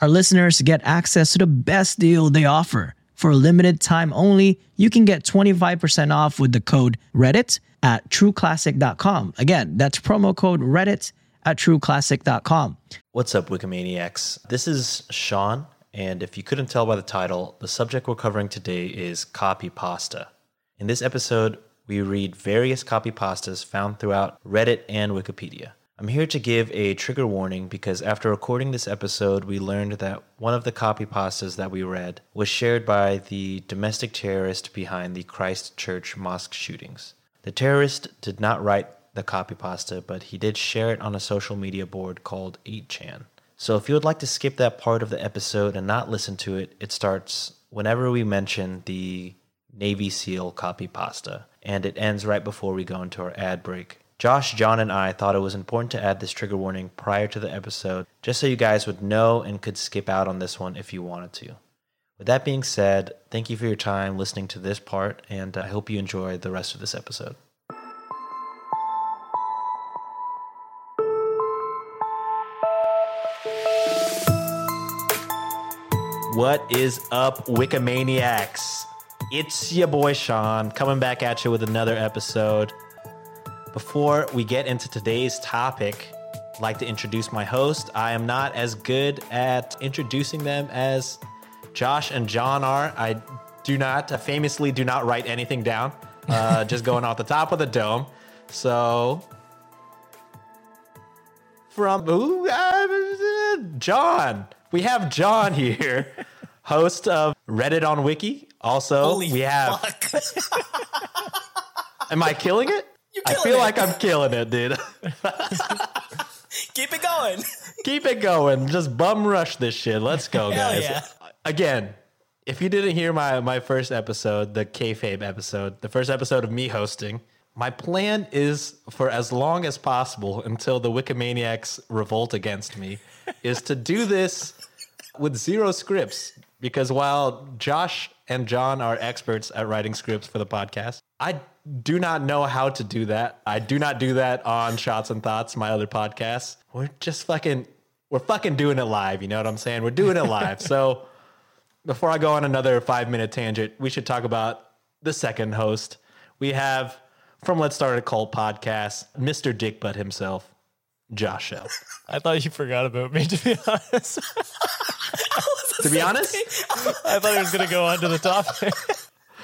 Our listeners get access to the best deal they offer. For a limited time only, you can get 25% off with the code Reddit at trueclassic.com. Again, that's promo code Reddit at trueclassic.com. What's up, Wikimaniacs? This is Sean, and if you couldn't tell by the title, the subject we're covering today is copy pasta. In this episode, we read various copy pastas found throughout Reddit and Wikipedia. I'm here to give a trigger warning because after recording this episode, we learned that one of the copy pastas that we read was shared by the domestic terrorist behind the Christchurch mosque shootings. The terrorist did not write the copy pasta, but he did share it on a social media board called 8chan. So if you would like to skip that part of the episode and not listen to it, it starts whenever we mention the Navy SEAL copy pasta, and it ends right before we go into our ad break. Josh, John, and I thought it was important to add this trigger warning prior to the episode, just so you guys would know and could skip out on this one if you wanted to. With that being said, thank you for your time listening to this part, and I hope you enjoy the rest of this episode. What is up, Wikimaniacs? It's your boy Sean coming back at you with another episode. Before we get into today's topic, I'd like to introduce my host. I am not as good at introducing them as Josh and John are. I do not, famously, do not write anything down, uh, just going off the top of the dome. So, from ooh, uh, John, we have John here, host of Reddit on Wiki. Also, Holy we have. Am I killing it? I feel it. like I'm killing it, dude. Keep it going. Keep it going. Just bum rush this shit. Let's go, guys. yeah. Again, if you didn't hear my my first episode, the kayfabe episode, the first episode of me hosting, my plan is for as long as possible until the Wikimaniacs revolt against me, is to do this with zero scripts. Because while Josh and John are experts at writing scripts for the podcast, I do not know how to do that. I do not do that on Shots and Thoughts, my other podcast. We're just fucking, we're fucking doing it live. You know what I'm saying? We're doing it live. so before I go on another five minute tangent, we should talk about the second host. We have from Let's Start a Cult podcast, Mr. Dick Butt himself, Josh Shell. I thought you forgot about me, to be honest. to be honest, I thought he was going to go on to the topic.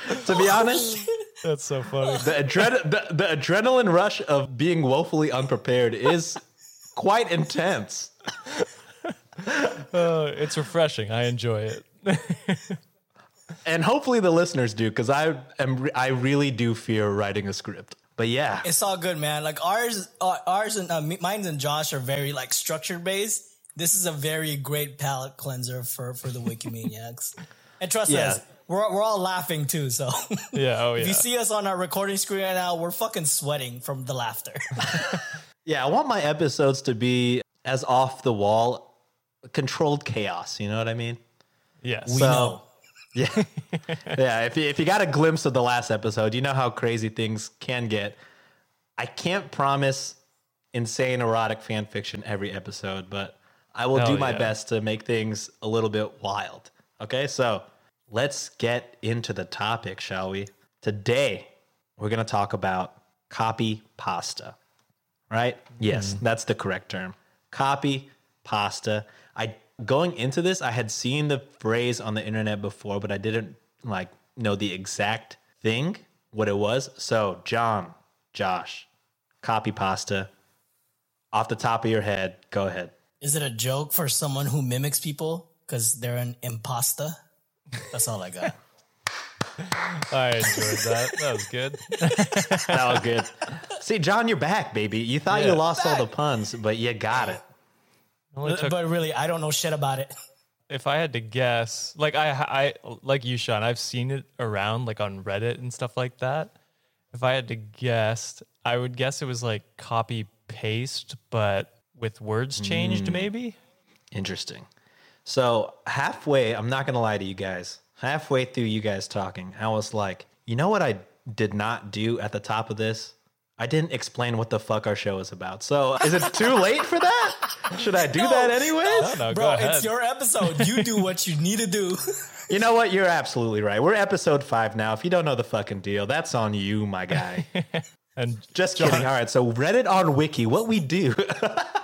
to be honest, That's so funny. the, adre- the, the adrenaline rush of being woefully unprepared is quite intense. Uh, it's refreshing. I enjoy it. And hopefully the listeners do, because I am I really do fear writing a script. But yeah, It's all good, man. Like ours, uh, ours and uh, mine's and Josh are very like structured based. This is a very great palate cleanser for for the Wikimaniacs. and trust Yeah. us, we're we're all laughing too. So Yeah. Oh, yeah. if you see us on our recording screen right now, we're fucking sweating from the laughter. yeah, I want my episodes to be as off the wall, controlled chaos. You know what I mean? yes. we So- know. Yeah, yeah. If you, if you got a glimpse of the last episode, you know how crazy things can get. I can't promise insane erotic fan fiction every episode, but I will do my yeah. best to make things a little bit wild. Okay, so let's get into the topic, shall we? Today, we're going to talk about copy pasta, right? Yes, mm-hmm. that's the correct term. Copy pasta. I going into this, I had seen the phrase on the internet before, but I didn't like know the exact thing, what it was. So, John, Josh, copy pasta. Off the top of your head, go ahead. Is it a joke for someone who mimics people because they're an imposter? That's all I got. I enjoyed that. That was good. That was good. See, John, you're back, baby. You thought you Yeah. lost all the puns, but you got it. Only took, but really, I don't know shit about it. if I had to guess, like I, I, like you, Sean, I've seen it around, like on Reddit and stuff like that. If I had to guess, I would guess it was like copy paste, but with words changed, Mm. maybe. Interesting. So halfway, I'm not gonna lie to you guys. Halfway through you guys talking, I was like, you know what I did not do at the top of this? I didn't explain what the fuck our show is about. So is it too late for that? Should I do that anyways? No, no, go Bro, ahead. it's your episode. You do what you need to do. You know what? You're absolutely right. We're episode five now. If you don't know the fucking deal, that's on you, my guy. and Just kidding. All right. So Reddit on Wiki, what we do.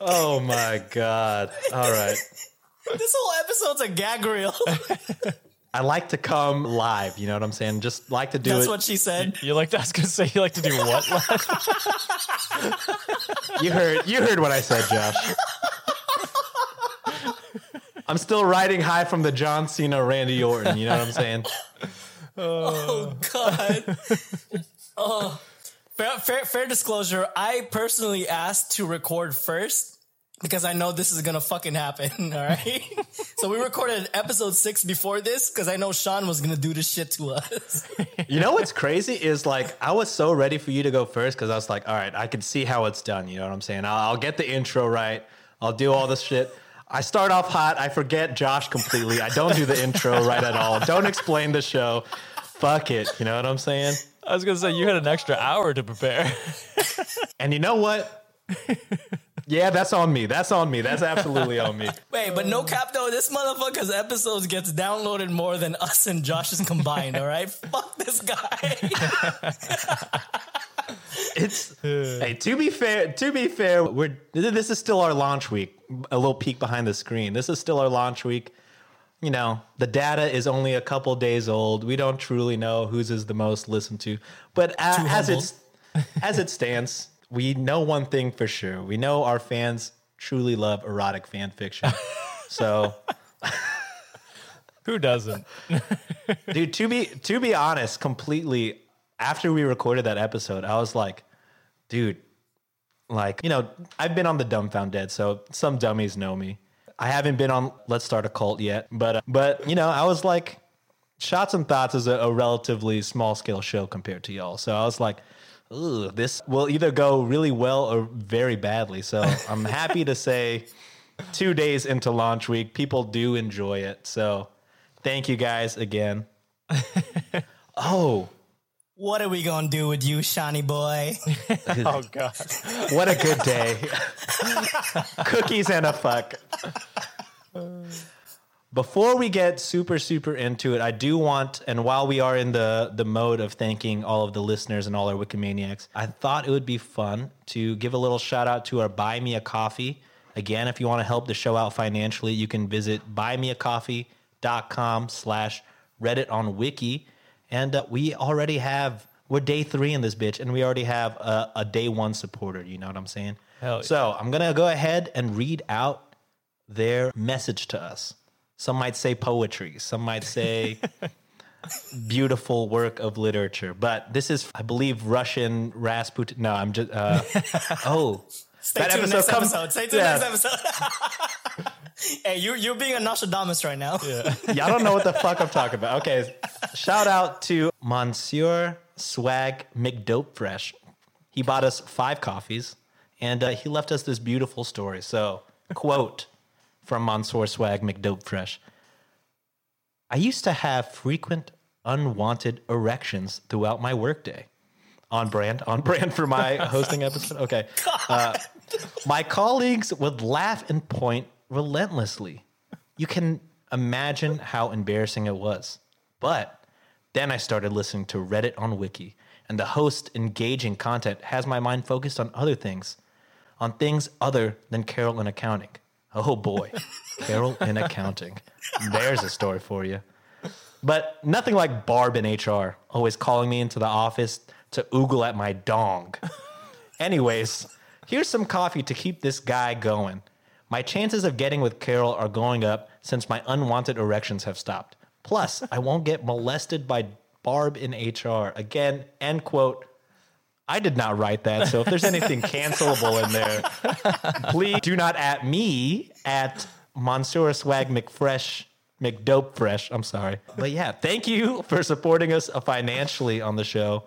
oh my god. All right. this whole episode's a gag reel. I like to come live. You know what I'm saying? Just like to do That's it. what she said. you like to, I was gonna say you like to do what? you heard. You heard what I said, Josh. I'm still riding high from the John Cena, Randy Orton. You know what I'm saying? Oh God. oh. Fair, fair, fair disclosure. I personally asked to record first because I know this is gonna fucking happen. All right. so we recorded episode six before this because I know Sean was gonna do this shit to us. You know what's crazy is like I was so ready for you to go first because I was like, all right, I can see how it's done. You know what I'm saying? I'll, I'll get the intro right. I'll do all this shit. I start off hot. I forget Josh completely. I don't do the intro right at all. Don't explain the show. Fuck it. You know what I'm saying? I was gonna say you had an extra hour to prepare. And you know what? Yeah, that's on me. That's on me. That's absolutely on me. Wait, but no cap though. This motherfucker's episodes gets downloaded more than us and Josh's combined. All right. Fuck this guy. It's hey. To be fair, to be fair, we're this is still our launch week. A little peek behind the screen. This is still our launch week. You know, the data is only a couple days old. We don't truly know whose is the most listened to. But a- Too as it's as it stands, we know one thing for sure. We know our fans truly love erotic fan fiction. So, Who doesn't? dude, to be to be honest, completely after we recorded that episode, I was like, dude, like, you know, I've been on the Dumbfound Dead, so some dummies know me. I haven't been on Let's Start a Cult yet, but uh, but you know, I was like, Shots and Thoughts is a, a relatively small scale show compared to y'all, so I was like, Ooh, this will either go really well or very badly. So I'm happy to say, two days into launch week, people do enjoy it. So thank you guys again. oh, what are we gonna do with you, Shiny boy? Oh god. What a good day. Cookies and a fuck. Before we get super, super into it, I do want, and while we are in the, the mode of thanking all of the listeners and all our Wikimaniacs, I thought it would be fun to give a little shout out to our Buy Me a Coffee. Again, if you want to help the show out financially, you can visit buymeacoffee.com slash Reddit on Wiki. And uh, we already have, we're day three in this bitch, and we already have a, a day one supporter. You know what I'm saying? Hell. So I'm going to go ahead and read out their message to us. Some might say poetry, some might say beautiful work of literature. But this is, I believe, Russian Rasputin. No, I'm just, uh, oh. Stay That tuned episode next comes- episode. Stay tuned Yeah. next episode. hey, you you're being a Nostradamus right now. Yeah. Y'all don't know what the fuck I'm talking about. Okay. Shout out to Monsieur Swag McDope Fresh. He bought us five coffees and uh, he left us this beautiful story. So, quote from Monsieur Swag McDope Fresh I used to have frequent unwanted erections throughout my workday. On brand, on brand for my hosting episode. Okay. Uh, my colleagues would laugh and point relentlessly. You can imagine how embarrassing it was. But then I started listening to Reddit on Wiki, and the host engaging content has my mind focused on other things, on things other than Carol in accounting. Oh boy, Carol in accounting. There's a story for you. But nothing like Barb in HR, always calling me into the office to oogle at my dong. Anyways, here's some coffee to keep this guy going. My chances of getting with Carol are going up since my unwanted erections have stopped. Plus, I won't get molested by Barb in HR. Again, end quote. I did not write that. So if there's anything cancelable in there, please do not at me at Monsieur Swag McFresh McDope Fresh. I'm sorry. But yeah, thank you for supporting us financially on the show.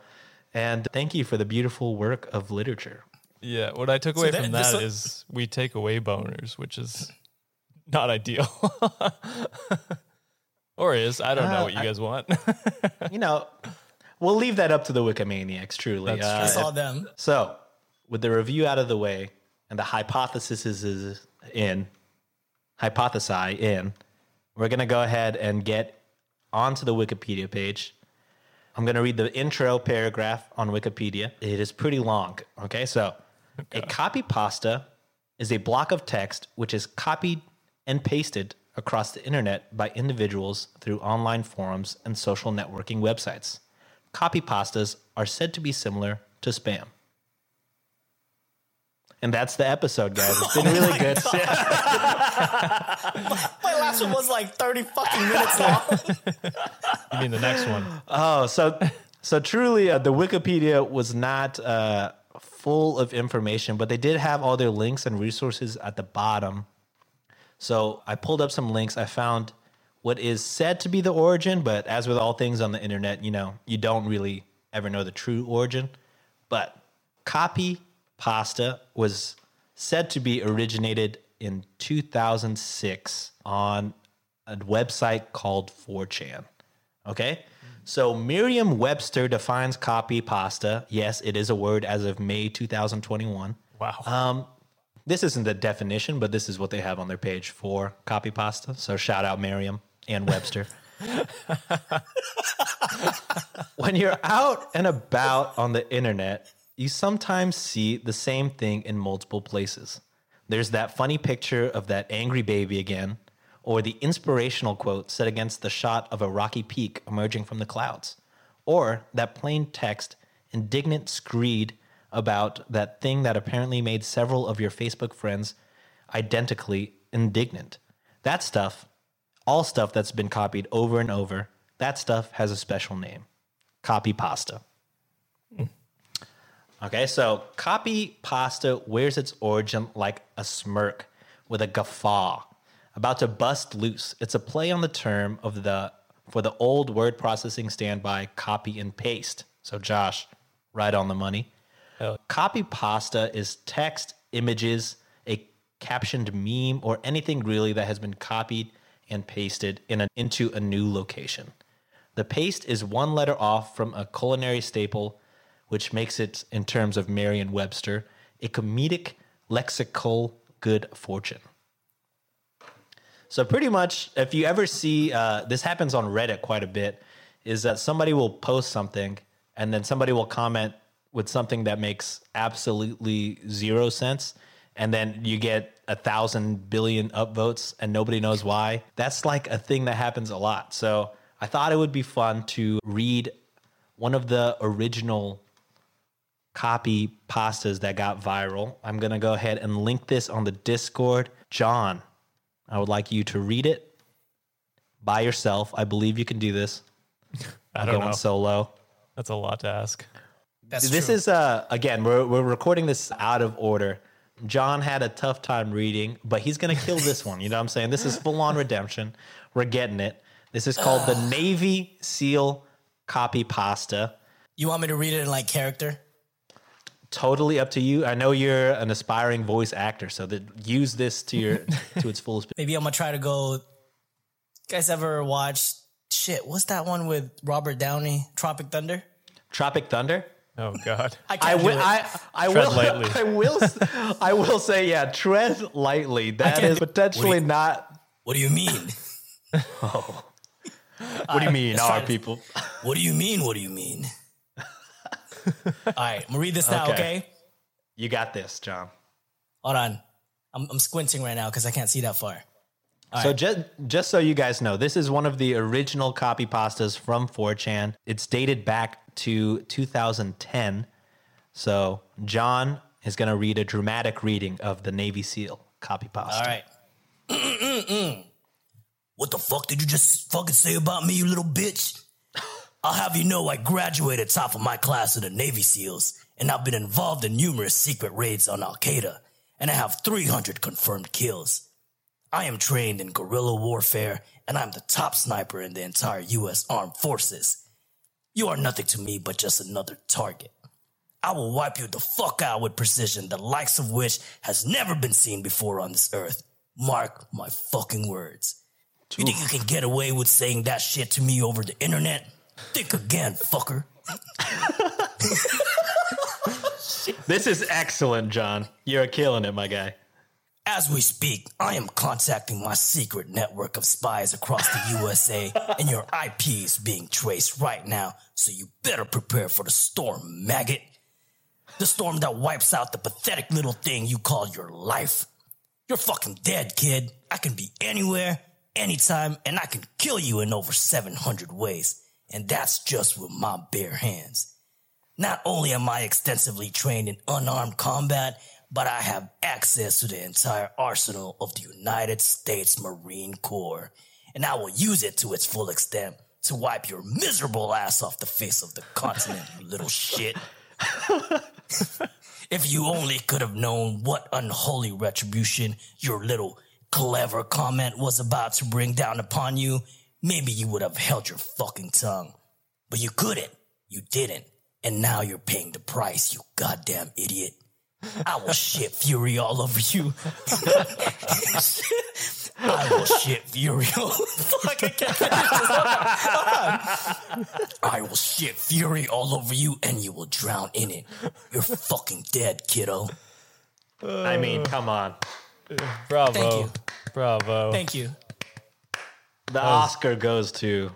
And thank you for the beautiful work of literature. Yeah, what I took away that- from this that one- is we take away boners, which is not ideal. or is. I don't know Uh, what you guys want. You know, we'll leave that up to the Wikimaniacs, truly. That's Uh, It's all them. So, with the review out of the way and the hypothesis is in, hypothesi in, we're going to go ahead and get onto the Wikipedia page. I'm going to read the intro paragraph on Wikipedia. It is pretty long. Okay, so a copy pasta is a block of text which is copied and pasted across the internet by individuals through online forums and social networking websites. Copy pastas are said to be similar to spam. And that's the episode, guys. It's been really good. My last one was like 30 fucking minutes long. you mean the next one? Oh, so so truly, uh, the Wikipedia was not uh, full of information, but they did have all their links and resources at the bottom. So I pulled up some links. I found what is said to be the origin, but as with all things on the internet, you know, you don't really ever know the true origin. But copy pasta was said to be originated in 2006 on a website called 4chan. Okay. So Merriam Webster defines copy pasta. Yes, it is a word as of May 2021. Wow. Um, this isn't the definition, but this is what they have on their page for copy pasta. So shout out Merriam and Webster. when you're out and about on the internet, you sometimes see the same thing in multiple places. There's that funny picture of that angry baby again, or the inspirational quote set against the shot of a rocky peak emerging from the clouds, or that plain text, indignant screed about that thing that apparently made several of your Facebook friends identically indignant. That stuff, all stuff that's been copied over and over, that stuff has a special name copy pasta. Okay, so copy pasta wears its origin like a smirk with a guffaw about to bust loose. It's a play on the term of the for the old word processing standby copy and paste. So Josh, right on the money. Hell. Copy pasta is text, images, a captioned meme, or anything really that has been copied and pasted in a, into a new location. The paste is one letter off from a culinary staple, which makes it, in terms of Merriam Webster, a comedic lexical good fortune. So, pretty much, if you ever see uh, this happens on Reddit quite a bit, is that somebody will post something and then somebody will comment with something that makes absolutely zero sense. And then you get a thousand billion upvotes and nobody knows why. That's like a thing that happens a lot. So, I thought it would be fun to read one of the original copy pastas that got viral. I'm going to go ahead and link this on the Discord. John, I would like you to read it by yourself. I believe you can do this. I don't Going know. solo. That's a lot to ask. That's this true. is uh again, we're we're recording this out of order. John had a tough time reading, but he's gonna kill this one. You know what I'm saying? This is full on redemption. We're getting it. This is called the Navy SEAL copy pasta. You want me to read it in like character? Totally up to you. I know you're an aspiring voice actor, so that use this to your to its fullest. Maybe I'm gonna try to go. You guys ever watch shit? What's that one with Robert Downey? Tropic Thunder. Tropic Thunder. Oh God. I I can't do will. it. I, I Tread will. lightly. I will. I will say, yeah. Tread lightly. That is can't is do- potentially not. what do you mean? oh. What do you mean, let's our people? What do you mean? What do you mean? All right, I'm gonna read this now. Okay. Okay, You got this, John. hold on. I'm, I'm squinting right now because I can't see that far. so just just so you guys know, this is one of the original copy pastas from 4chan. It's dated back to 2010. So John is going to read a dramatic reading of the Navy SEAL copy pasta. All right. what the fuck did you just fucking say about me, you little bitch? I'll have you know I graduated top of my class of the Navy SEALs, and I've been involved in numerous secret raids on Al Qaeda, and I have 300 confirmed kills. I am trained in guerrilla warfare, and I'm the top sniper in the entire US Armed Forces. You are nothing to me but just another target. I will wipe you the fuck out with precision, the likes of which has never been seen before on this earth. Mark my fucking words. You think you can get away with saying that shit to me over the internet? Think again, fucker. This is excellent, John. You're killing it, my guy. As we speak, I am contacting my secret network of spies across the USA, and your IP is being traced right now, so you better prepare for the storm, maggot. The storm that wipes out the pathetic little thing you call your life. You're fucking dead, kid. I can be anywhere, anytime, and I can kill you in over 700 ways. And that's just with my bare hands. Not only am I extensively trained in unarmed combat, but I have access to the entire arsenal of the United States Marine Corps, and I will use it to its full extent to wipe your miserable ass off the face of the continent, you little shit. if you only could have known what unholy retribution your little clever comment was about to bring down upon you, maybe you would have held your fucking tongue. But you couldn't. You didn't. And now you're paying the price, you goddamn idiot. I will shit fury all over you. I will shit fury all Fuck, I can't finish. I will shit fury all over you and you will drown in it. You're fucking dead, kiddo. I mean, come on. Bravo. Thank you. Bravo. Thank you. The Oscar goes to.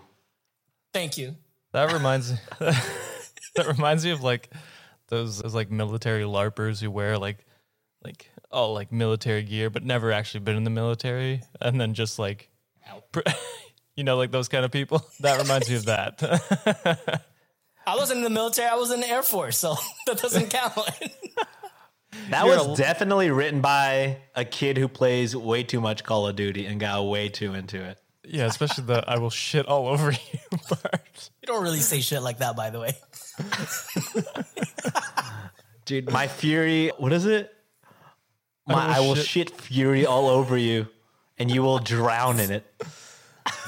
Thank you. That reminds that reminds me of like those, those like military larpers who wear like like oh like military gear but never actually been in the military and then just like you know like those kind of people. That reminds me of that. I wasn't in the military, I was in the Air Force, so that doesn't count. That You're was a- definitely written by a kid who plays way too much Call of Duty and got way too into it. Yeah, especially the I will shit all over you part. you don't really say shit like that, by the way. Dude, my fury, what is it? My, I will will shit- shit fury all over you and you will drown in it.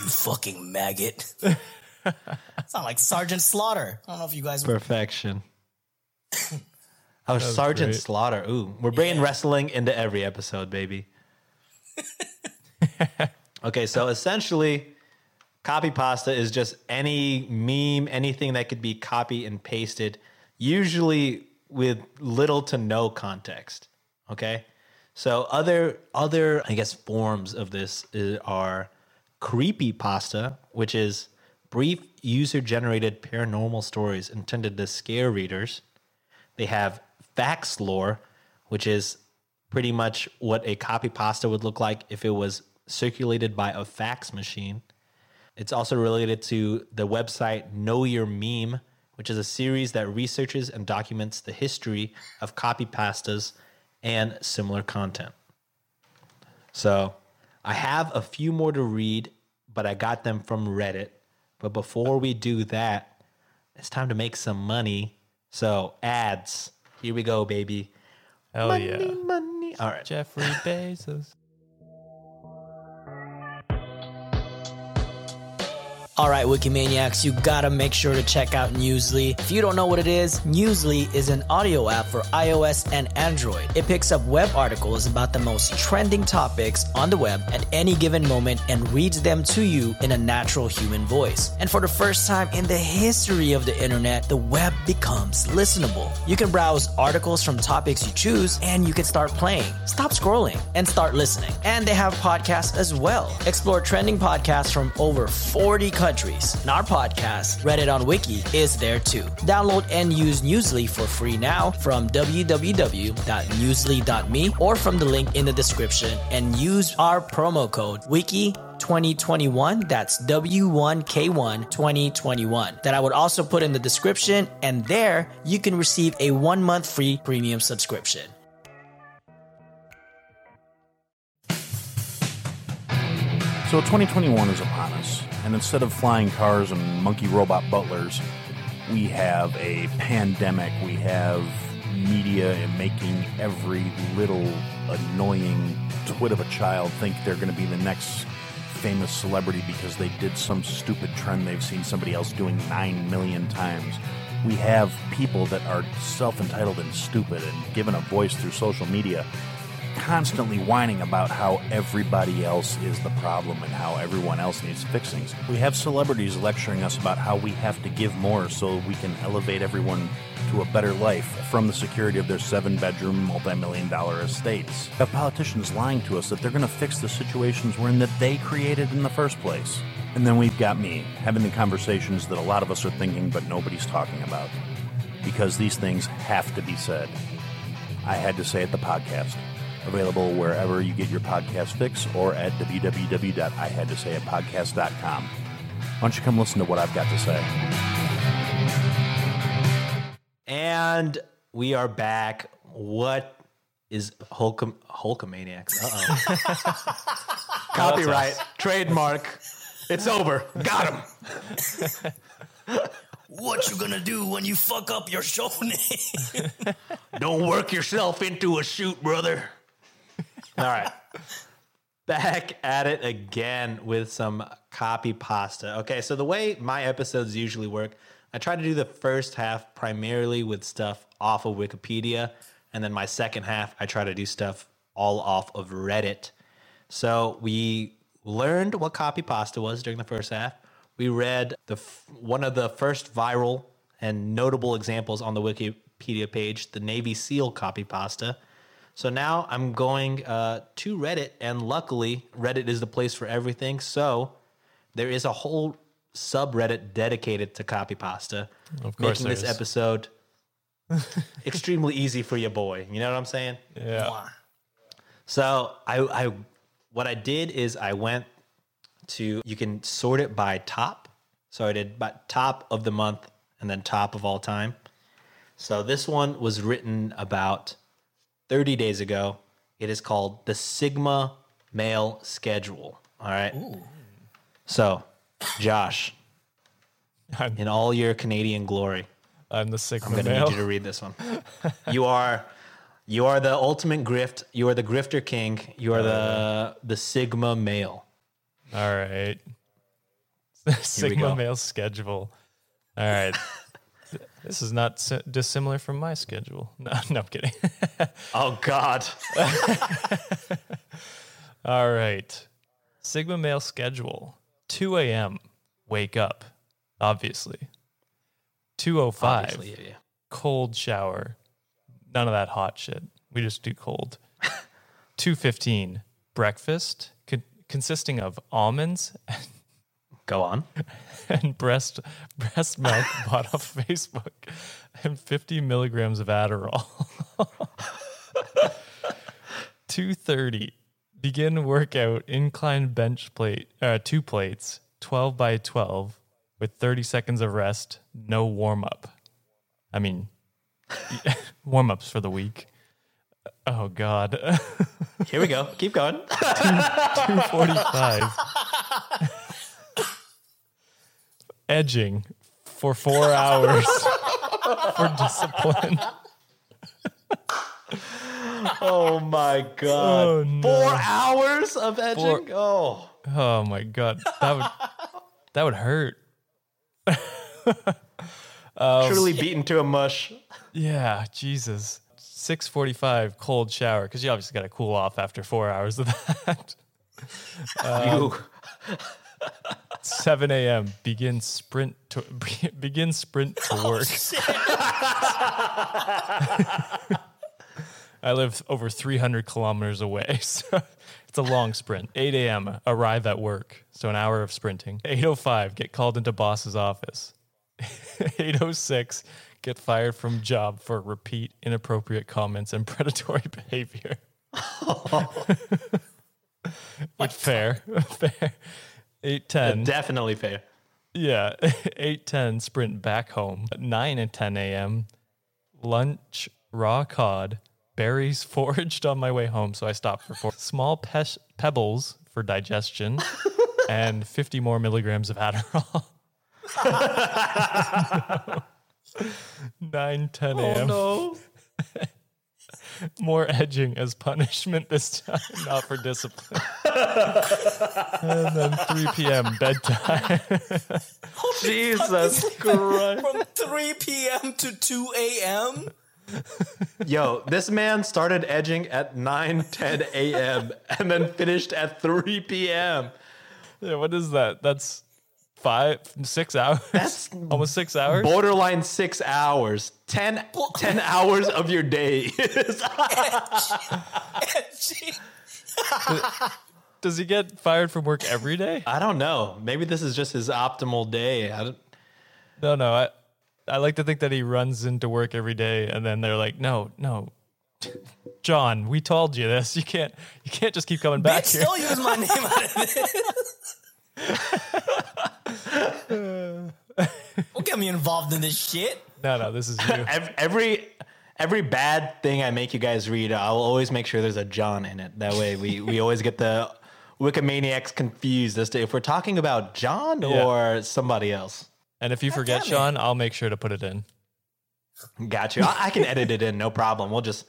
You fucking maggot. Sound like Sergeant Slaughter. I don't know if you guys Perfection. Oh, Sergeant great. Slaughter. Ooh, we're bringing wrestling into every episode, baby. okay, so essentially, copy pasta is just any meme, anything that could be copy and pasted, usually with little to no context. Okay, so other other I guess forms of this is, are creepy pasta, which is brief user generated paranormal stories intended to scare readers. They have fax lore, which is pretty much what a copy pasta would look like if it was circulated by a fax machine. It's also related to the website Know Your Meme, which is a series that researches and documents the history of copy pastas and similar content. So I have a few more to read, but I got them from Reddit. But before we do that, it's time to make some money. So ads. Here we go, baby. Hell money, yeah. money. All right. Jeffrey Bezos. All right, Wikimaniacs, you gotta make sure to check out Newsly. If you don't know what it is, Newsly is an audio app for iOS and Android. It picks up web articles about the most trending topics on the web at any given moment and reads them to you in a natural human voice. And for the first time in the history of the internet, the web becomes listenable. You can browse articles from topics you choose and you can start playing. Stop scrolling and start listening. And they have podcasts as well. Explore trending podcasts from over 40 countries. And our podcast, Reddit on Wiki, is there too. Download and use Newsly for free now from www.newsly.me or from the link in the description and use our promo code WIKI 2021 that's W1K1 2021 that I would also put in the description. And there you can receive a 1 month free premium subscription. So 2021 is upon us, and instead of flying cars and monkey robot butlers, we have a pandemic. We have media and making every little annoying twit of a child think they're going to be the next famous celebrity because they did some stupid trend they've seen somebody else doing nine million times. We have people that are self entitled and stupid and given a voice through social media constantly whining about how everybody else is the problem and how everyone else needs fixings. We have celebrities lecturing us about how we have to give more so we can elevate everyone to a better life from the security of their seven bedroom, multi million dollar estates. We have politicians lying to us that they're going to fix the situations we're in that they created in the first place. And then we've got me having the conversations that a lot of us are thinking but nobody's talking about. Because these things have to be said. I had to say it the podcast. Available wherever you get your podcast fix or at www.ihadtosayitpodcast.com. Why don't you come listen to what I've got to say? And we are back. What is Hulk Hulkamaniacs? Uh oh. Copyright, trademark. It's over. Got him. What you gonna do when you fuck up your show name? Don't work yourself into a shoot, brother. All right. Back at it again with some copy pasta. Okay, so the way my episodes usually work, I try to do the first half primarily with stuff off of Wikipedia, and then my second half, I try to do stuff all off of Reddit. So we learned what copy pasta was during the first half. We read the f- one of the first viral and notable examples on the Wikipedia page, the Navy SEAL copy pasta. So now I'm going uh, to Reddit, and luckily, Reddit is the place for everything. So there is a whole subreddit dedicated to copy pasta, Of course making this is. episode extremely easy for your boy. You know what I'm saying? Yeah. So I, I, what I did is I went to you can sort it by top. So I did by top of the month and then top of all time. So this one was written about 30 days ago. It is called the Sigma Male Schedule. All right. So, Josh, I'm, in all your Canadian glory, I'm the Sigma Male. I'm going to need you to read this one. You are you are the ultimate grift. You are the grifter king. You are the uh. the Sigma male. All right. Sigma male schedule. All right. this is not si- dissimilar from my schedule. No, no, I'm kidding. Oh God. All right. Sigma male schedule. 2 a.m. Wake up. Obviously. 205. Obviously, yeah, yeah. Cold shower. None of that hot shit. We just do cold. 215. Breakfast con- consisting of almonds Go on. and breast breast milk bought off Facebook and 50 milligrams of Adderall. 230. Begin workout incline bench plate, uh, two plates, 12 by 12, with 30 seconds of rest, no warm up. I mean, warm ups for the week. Oh, God. Here we go. Keep going. 245. Edging for four hours for discipline. oh my God. Oh, no. Four hours of edging. Four- Oh. Oh my god, that would that would hurt. Um, Truly beaten to a mush. Yeah, Jesus. Six forty-five, cold shower because you obviously got to cool off after four hours of that. you. Um, Seven a.m. Begin sprint to begin sprint to work. I live over three hundred kilometers away, so it's a long sprint. Eight a.m. Arrive at work, so an hour of sprinting. Eight o five. Get called into boss's office. 806 get fired from job for repeat inappropriate comments and predatory behavior Which fair fair 810 Definitely fair. yeah 810 sprint back home. At 9 and 10 a.m lunch raw cod berries foraged on my way home so i stopped for four. Small pes- pebbles for digestion and 50 more milligrams of adderall. 9 10 a.m no. More edging as punishment this time, not for discipline. and then 3 p.m. bedtime. Jesus Christ. From 3 p.m. to 2 a.m. Yo, this man started edging at 9, 10 a.m. and then finished at 3 p.m. Yeah, what is that? That's five, six hours. That's almost six hours. borderline six hours. 10, 10 hours of your day. Does he get fired from work every day? I don't know. Maybe this is just his optimal day. I don't, No, no. I, I like to think that he runs into work every day, and then they're like, "No, no, John, we told you this. You can't, you can't just keep coming back Bitch, here." still use my name out of this. Don't get me involved in this shit. No, no, this is you. ev- every every bad thing I make you guys read, I'll always make sure there's a John in it. That way, we we always get the Wikimaniacs confused as to if we're talking about John Yeah. or somebody else. And if you forget, damn it. Sean, I'll make sure to put it in. Got you. I, I can edit it in, no problem. We'll just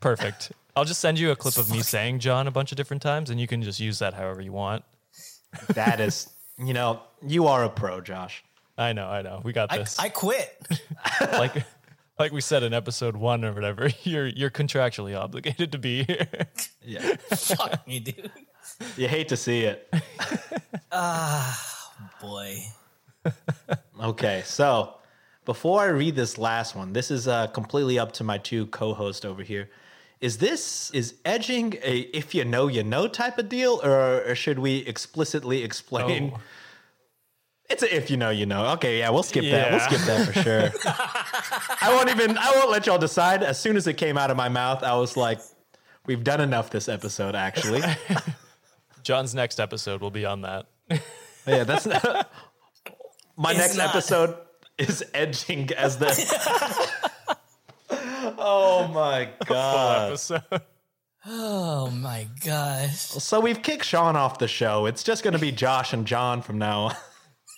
Perfect. I'll just send you a clip of me saying John a bunch of different times, and you can just use that however you want. That is, you know, you are a pro, Josh. I know, I know. We got I, this. I quit. like, like we said in episode one or whatever. You're you're contractually obligated to be here. Yeah, Fuck me, dude. you hate to see it. Ah, boy. Okay, so before I read this last one, this is uh, completely up to my two co-hosts over here. Is this is edging a if you know you know type of deal, or, or should we explicitly explain? Oh. It's a if you know you know. Okay, yeah, we'll skip that. We'll skip that for sure. I won't even. I won't let y'all decide. As soon as it came out of my mouth, I was like, "We've done enough this episode." Actually, John's next episode will be on that. yeah, that's my It's next not. episode is edging as the. Oh my god! episode. Oh my gosh. So we've kicked Sean off the show. It's just going to be Josh and John from now. on.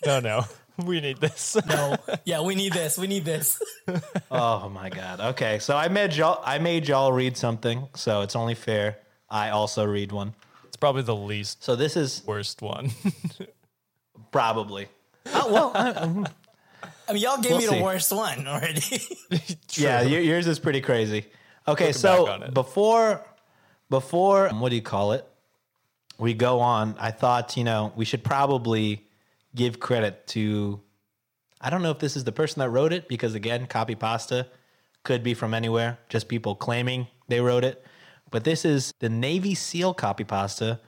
No, no, we need this. No. Yeah, we need this. We need this. Oh my god! Okay, so I made y'all. I made y'all read something, so it's only fair. I also read one. It's probably the least So this is worst one. probably. Oh, well, I- I mean, y'all gave We'll me see. the worst one already. yeah, y- yours is pretty crazy. Okay, Looking so back before before um, what do you call it? We go on. I thought you know we should probably give credit to. I don't know if this is the person that wrote it because again, copy pasta could be from anywhere. Just people claiming they wrote it, but this is the Navy SEAL copy pasta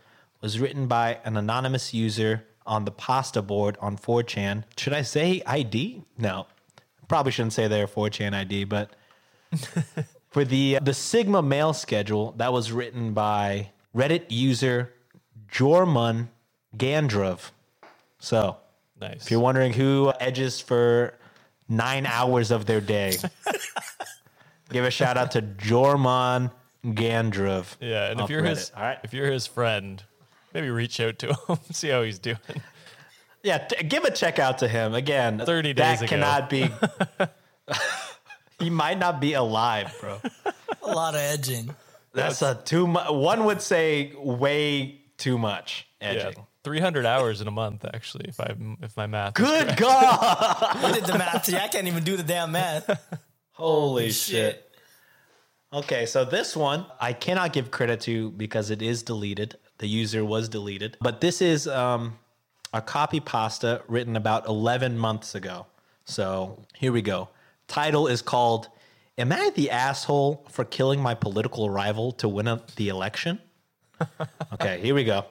was written by an anonymous user on the pasta board on 4chan. Should I say ID? No, probably shouldn't say their 4chan ID, but for the uh, the Sigma male schedule that was written by Reddit user Jormun Gandrov. So, nice. if you're wondering who edges for nine hours of their day, give a shout out to Jormun Gandrov. yeah, and if you're his, all right, if you're his friend, maybe reach out to him, see how he's doing. yeah, t- give a check out to him again. 30 that days ago. cannot be. he might not be alive, bro. a lot of edging. That's a too much. One would say way too much edging. Yeah, 300 hours in a month actually, if I if my math. Good correct. God! I did the math. See, I can't even do the damn math. Holy shit. shit. Okay, so this one I cannot give credit to because it is deleted. The user was deleted. But this is um, a copy pasta written about 11 months ago. So here we go. Title is called Am I the asshole for killing my political rival to win a, the election? okay, here we go.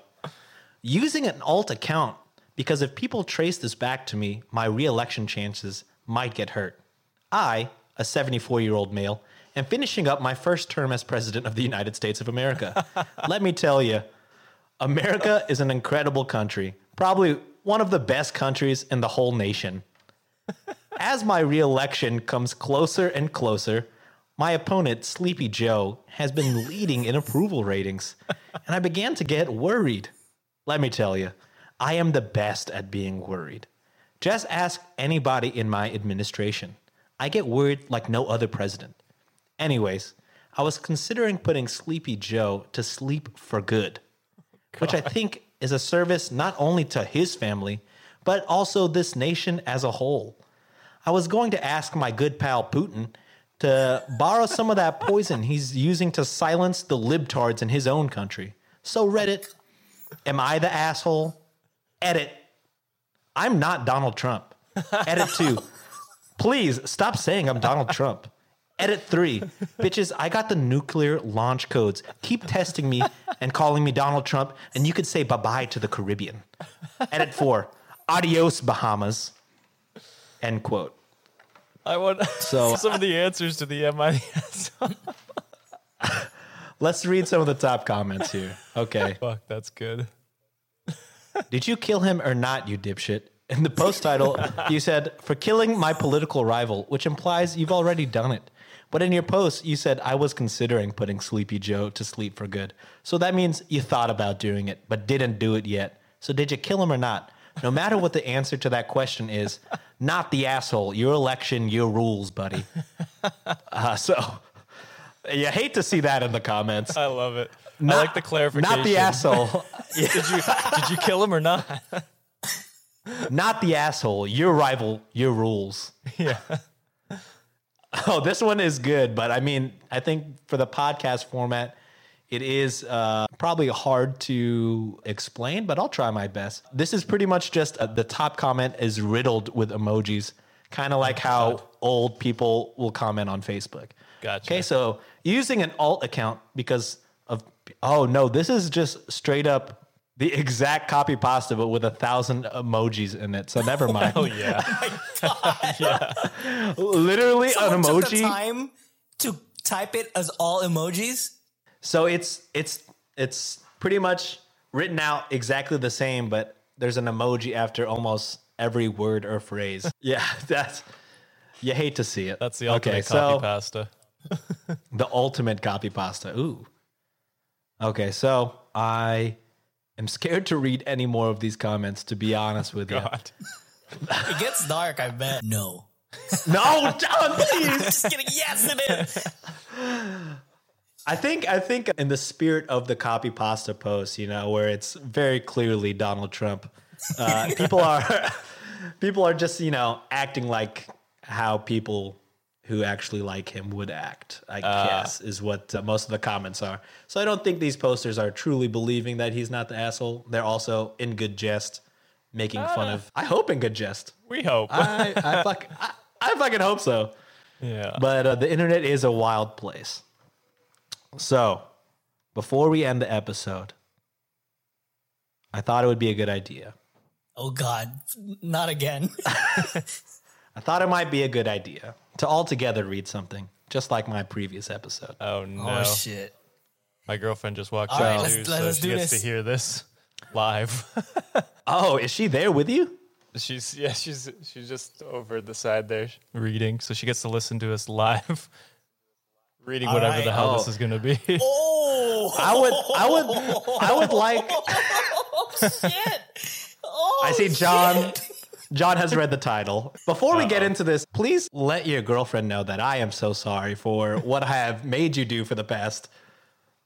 Using an alt account because if people trace this back to me, my re-election chances might get hurt. I, a 74 year old male, am finishing up my first term as president of the United States of America. Let me tell you, America is an incredible country, probably one of the best countries in the whole nation. As my reelection comes closer and closer, my opponent, Sleepy Joe, has been leading in approval ratings, and I began to get worried. Let me tell you, I am the best at being worried. Just ask anybody in my administration. I get worried like no other president. Anyways, I was considering putting Sleepy Joe to sleep for good, which I think is a service not only to his family, but also this nation as a whole. I was going to ask my good pal Putin to borrow some of that poison he's using to silence the libtards in his own country. So, Reddit, am I the asshole? Edit. I'm not Donald Trump. Edit two. Please stop saying I'm Donald Trump. Edit three. Bitches, I got the nuclear launch codes. Keep testing me and calling me Donald Trump, and you could say bye bye to the Caribbean. Edit four. Adios, Bahamas. End quote. I want So- some of the answers to the MIS. Let's read some of the top comments here. Okay. Fuck, that's good. Did you kill him or not, you dipshit? In the post title, you said, for killing my political rival, which implies you've already done it. But in your post, you said, I was considering putting Sleepy Joe to sleep for good. So that means you thought about doing it, but didn't do it yet. So did you kill him or not? No matter what the answer to that question is, not the asshole. Your election, your rules, buddy. Uh, so you hate to see that in the comments. I love it. I like the clarification. Not the asshole. Did you did you kill him or not? not the asshole. Your rival, your rules. Yeah. Oh, this one is good, but I mean, I think for the podcast format, it is uh, probably hard to explain, but I'll try my best. This is pretty much just uh, the top comment is riddled with emojis, kind of like how old people will comment on Facebook. Gotcha. Okay, so using an alt account because of oh no, this is just straight up the exact copy pasta, but with a thousand emojis in it. So never oh, mind. Oh yeah. Literally an Someone took the emoji. time to type it as all emojis. So it's it's it's pretty much written out exactly the same, but there's an emoji after almost every word or phrase. yeah, that's you hate to see it. That's the ultimate okay, copy so pasta. the ultimate copy pasta. Ooh. Okay, so I am scared to read any more of these comments. To be honest with you, It gets dark, I bet. No. no, John, please. Just kidding. Yes, it is. I think I think in the spirit of the copy pasta post, you know, where it's very clearly Donald Trump, uh, people are people are just you know acting like how people who actually like him would act. I guess is what uh, most of the comments are. So I don't think these posters are truly believing that he's not the asshole. They're also in good jest, making fun of. I hope in good jest. We hope. I I, fuck, I, I fucking hope so. yeah. But uh, the internet is a wild place. So, before we end the episode, I thought it would be a good idea. Oh God, not again. I thought it might be a good idea to all together read something, just like my previous episode. oh, oh no. Oh shit. My girlfriend just walked All right, out let's- too, let's so do she gets this. to hear this live. Oh, is she there with you? she's yeah, she's she's just over the side there reading, so she gets to listen to us live. Reading All whatever right. the hell Oh. this is gonna be. Oh I would, I would, I would like. Oh, shit. Oh, I see oh, John. John has read the title. Before we get into this, please let your girlfriend know that I am so sorry for what I have made you do for the past,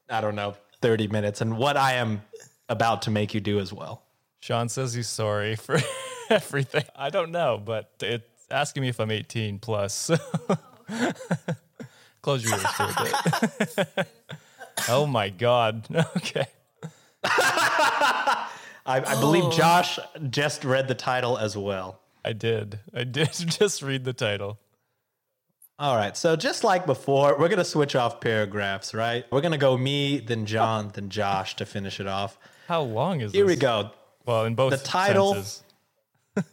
I don't know, 30 minutes and what I am about to make you do as well. Sean says he's sorry for everything. I don't know, but it's asking me if I'm 18 plus. so- Close your ears for a bit. oh my god. Okay. I, I believe oh. Josh just read the title as well. I did. I did just read the title. All right. So just like before, we're going to switch off paragraphs, right? We're going to go me, then John, then Josh to finish it off. How long is Here this? we go. Well, in both The title- senses.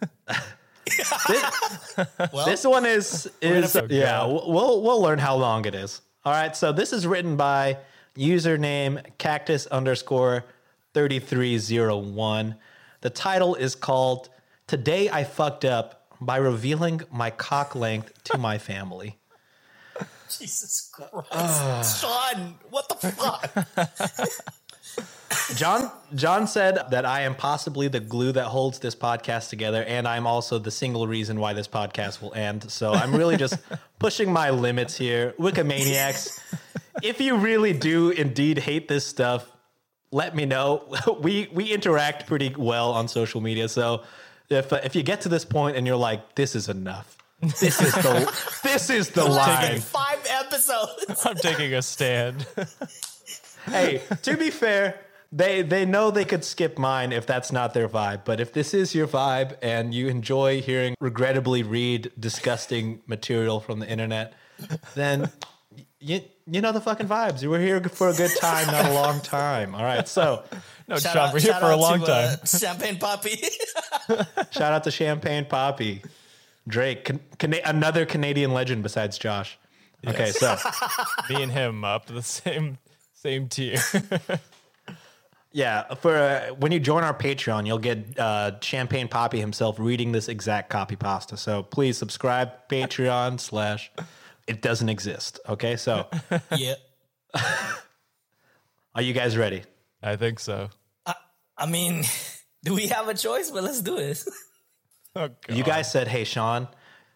Well, This one is is gonna- yeah. We'll we'll- we'll learn how long it is. All right. So this is written by username cactus underscore thirty three zero oh one. The title is called "Today I Fucked Up by Revealing My Cock Length to My Family." Jesus Christ, Sean, what the fuck? John John said that I am possibly the glue that holds this podcast together, and I'm also the single reason why this podcast will end. So I'm really just pushing my limits here. Wikimaniacs, if you really do indeed hate this stuff, let me know. We we interact pretty well on social media, so if uh, if you get to this point and you're like, this is enough. This is the this is the line. Five episodes. I'm taking a stand. hey, to be fair, they they know they could skip mine if that's not their vibe. But if this is your vibe and you enjoy hearing regrettably read disgusting material from the internet, then you you know the fucking vibes. We're here for a good time, not a long time. All right, so No, Shout Sean, out- we're here for a long to, time. uh, Champagne Papi. shout out to Champagne Papi, Drake, can, Cana- another Canadian legend besides Josh. Okay, so Me and him up to the same same tier. yeah, for uh, when you join our Patreon, you'll get uh, Champagne Papi himself reading this exact copy pasta. So please subscribe Patreon slash. It doesn't exist. Okay, so yeah. are you guys ready? I think so. I mean, do we have a choice? But let's do it. Oh, You guys said, "Hey, Sean,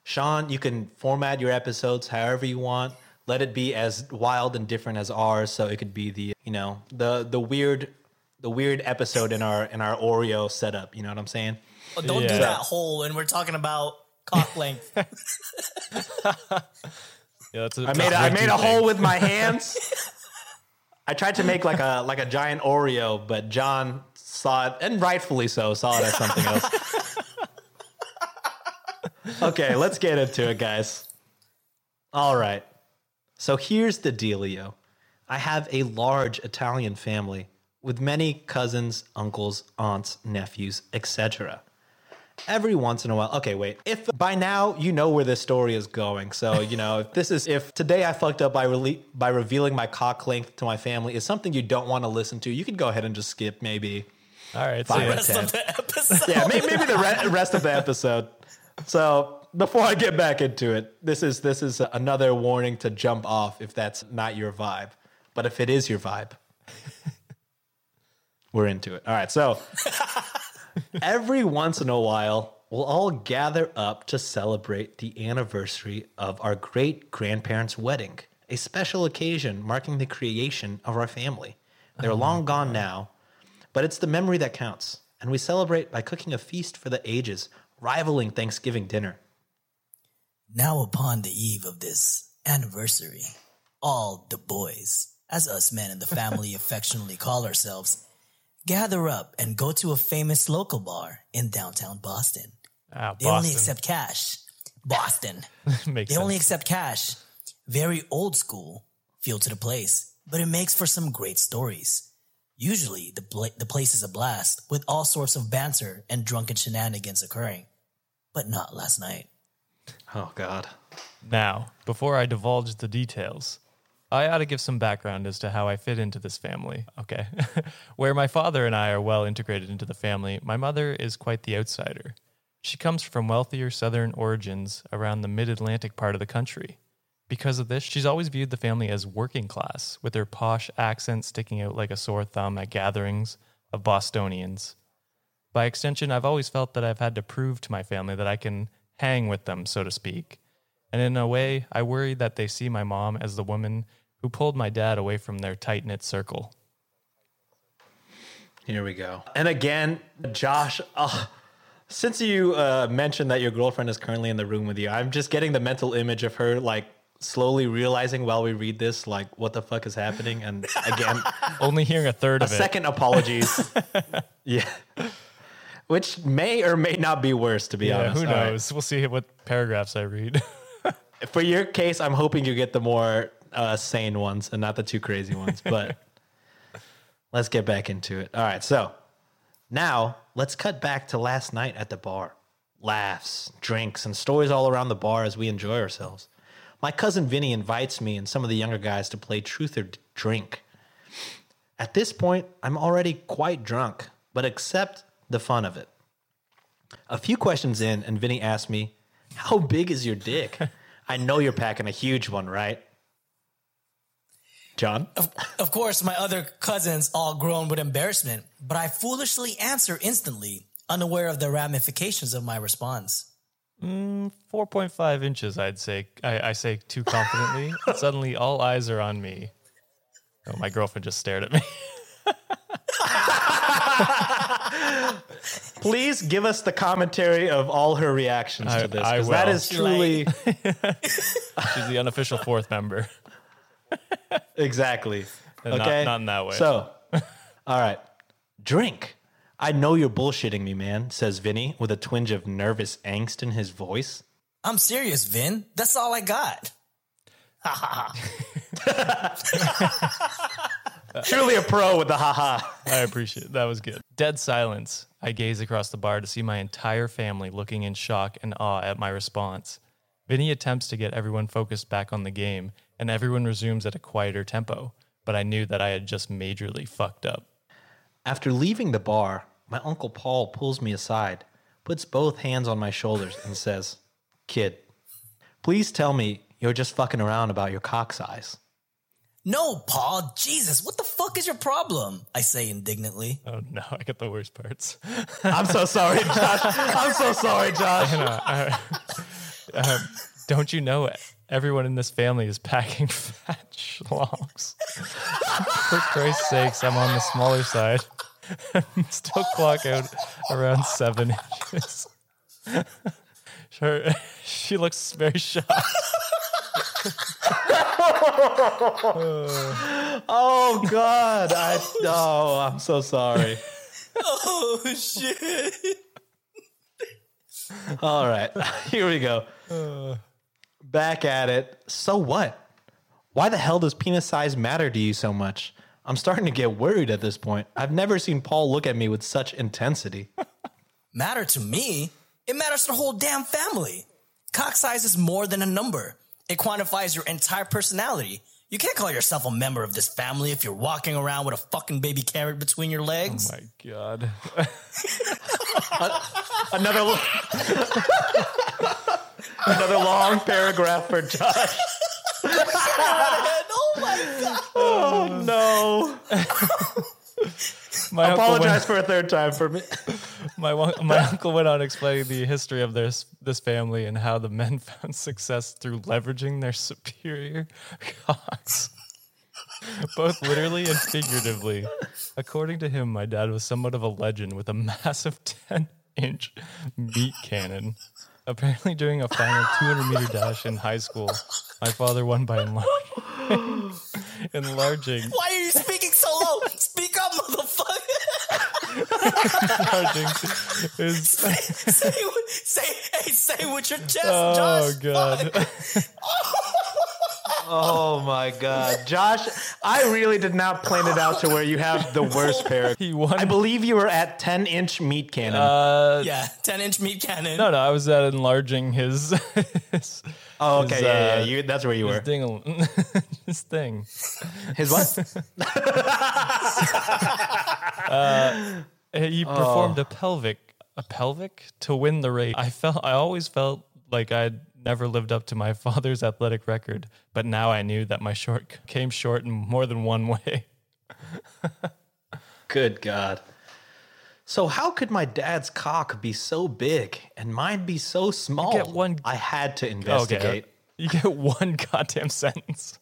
Sean, you can format your episodes however you want. Let it be as wild and different as ours, so it could be the you know the the weird the weird episode in our in our Oreo setup. You know what I'm saying? Oh, don't do that whole. And we're talking about cock length. Yeah, I made a, I made a hole with my hands. I tried to make like a like a giant Oreo, but John saw it, and rightfully so, saw it as something else. okay, let's get into it, guys. All right. So here's the dealio. I have a large Italian family with many cousins, uncles, aunts, nephews, etc. Every once in a while, okay, wait. If by now you know where this story is going, so you know if this is if today I fucked up by rele- by revealing my cock length to my family is something you don't want to listen to, you could go ahead and just skip maybe All right, so Five. yeah. Rest of the episode. yeah, maybe, maybe the re- rest of the episode. So before I get back into it, this is this is another warning to jump off if that's not your vibe. But if it is your vibe, we're into it. All right. So every once in a while, we'll all gather up to celebrate the anniversary of our great grandparents' wedding, a special occasion marking the creation of our family. They're oh long gone now, but it's the memory that counts. And we celebrate by cooking a feast for the ages, rivaling Thanksgiving dinner. Now, upon the eve of this anniversary, all the boys, as us men in the family affectionately call ourselves, gather up and go to a famous local bar in downtown Boston. Ah, They only accept cash. Boston. Makes They sense. only accept cash. Very old school, feel to the place, but it makes for some great stories. Usually, the, pla the place is a blast with all sorts of banter and drunken shenanigans occurring. But not last night. Oh, God. Now, before I divulge the details, I ought to give some background as to how I fit into this family. Okay. Where my father and I are well integrated into the family, my mother is quite the outsider. She comes from wealthier southern origins around the mid Atlantic part of the country. Because of this, she's always viewed the family as working class, with her posh accent sticking out like a sore thumb at gatherings of Bostonians. By extension, I've always felt that I've had to prove to my family that I can hang with them, so to speak. And in a way, I worry that they see my mom as the woman who pulled my dad away from their tight knit circle. Here we go. And again, Josh, uh, since you uh, mentioned that your girlfriend is currently in the room with you, I'm just getting the mental image of her like slowly realizing while we read this, like what the fuck is happening. And again, Only hearing a third a of it. second apologies. yeah. Which may or may not be worse, to be Yeah, honest. who All right. knows? We'll see what paragraphs I read. For your case, I'm hoping you get the more uh, sane ones and not the two crazy ones. But let's get back into it. All right. So now let's cut back to last night at the bar. Laughs, drinks, and stories all around the bar as we enjoy ourselves. My cousin Vinny invites me and some of the younger guys to play Truth or Drink. At this point, I'm already quite drunk, but accept the fun of it. A few questions in, and Vinny asks me, How big is your dick? I know you're packing a huge one, right? John? Of course, my other cousins all groan with embarrassment, but I foolishly answer instantly, unaware of the ramifications of my response. Mm, 4.5 inches, I'd say. I, I say too confidently. Suddenly, all eyes are on me. Oh, my girlfriend just stared at me. Please give us the commentary of all her reactions I- to this. I 'cause that will. is truly She's the unofficial fourth member. Exactly. Not- Okay. not in that way. So, all right. Drink. I know you're bullshitting me, man, says Vinny with a twinge of nervous angst in his voice. I'm serious, Vin. That's all I got. Ha ha ha. Truly a pro with the haha. I appreciate it. That was good. Dead silence. I gaze across the bar to see my entire family looking in shock and awe at my response. Vinny attempts to get everyone focused back on the game, and everyone resumes at a quieter tempo, but I knew that I had just majorly fucked up. After leaving the bar, my Uncle Paul pulls me aside, puts both hands on my shoulders, and says, Kid, please tell me you're just fucking around about your cock size. No, Paul. Jesus, what the fuck is your problem? I say indignantly. Oh no, I get the worst parts. I'm so sorry, Josh. I'm so sorry, Josh. Uh, don't you know everyone in this family is packing fat schlongs? For Christ's sakes, I'm on the smaller side. Still clock out around seven inches. Sure, she looks very shocked. Oh God, I oh, I'm so sorry. Oh shit. All right, here we go. Uh. Back at it. So what? Why the hell does penis size matter to you so much? I'm starting to get worried at this point. I've never seen Paul look at me with such intensity. Matter to me? It matters to the whole damn family. Cock size is more than a number. It quantifies your entire personality. You can't call yourself a member of this family if you're walking around with a fucking baby carrot between your legs. Oh my God. Another lo- another long paragraph for Josh. oh my god. Oh no! My Apologize went- for a third time for me. My my uncle went on explaining the history of this this family and how the men found success through leveraging their superior cocks, both literally and figuratively. According to him, my dad was somewhat of a legend with a massive ten inch meat cannon. Apparently, during a final 200 meter dash in high school, my father won by enlarging, enlarging, Why are you speaking so low? Speak up, motherfucker. enlarging his. say, say, hey, say with your chest, Oh Josh. god. Oh my God, Josh! I really did not plan it out to where you have the worst paragraph. He won. I believe you were at 10 inch meat cannon. Uh, Yeah, 10 inch meat cannon. No, no, I was at enlarging his his, oh, okay, his, yeah, yeah, uh, yeah. You, that's where you his were. ding his thing. His what? He performed a pelvic a pelvic to win the race. I felt I always felt like I'd never lived up to my father's athletic record, but now I knew that my short came short in more than one way. Good God. So how could my dad's cock be so big and mine be so small? get one- I had to investigate. Uh, you get one goddamn sentence.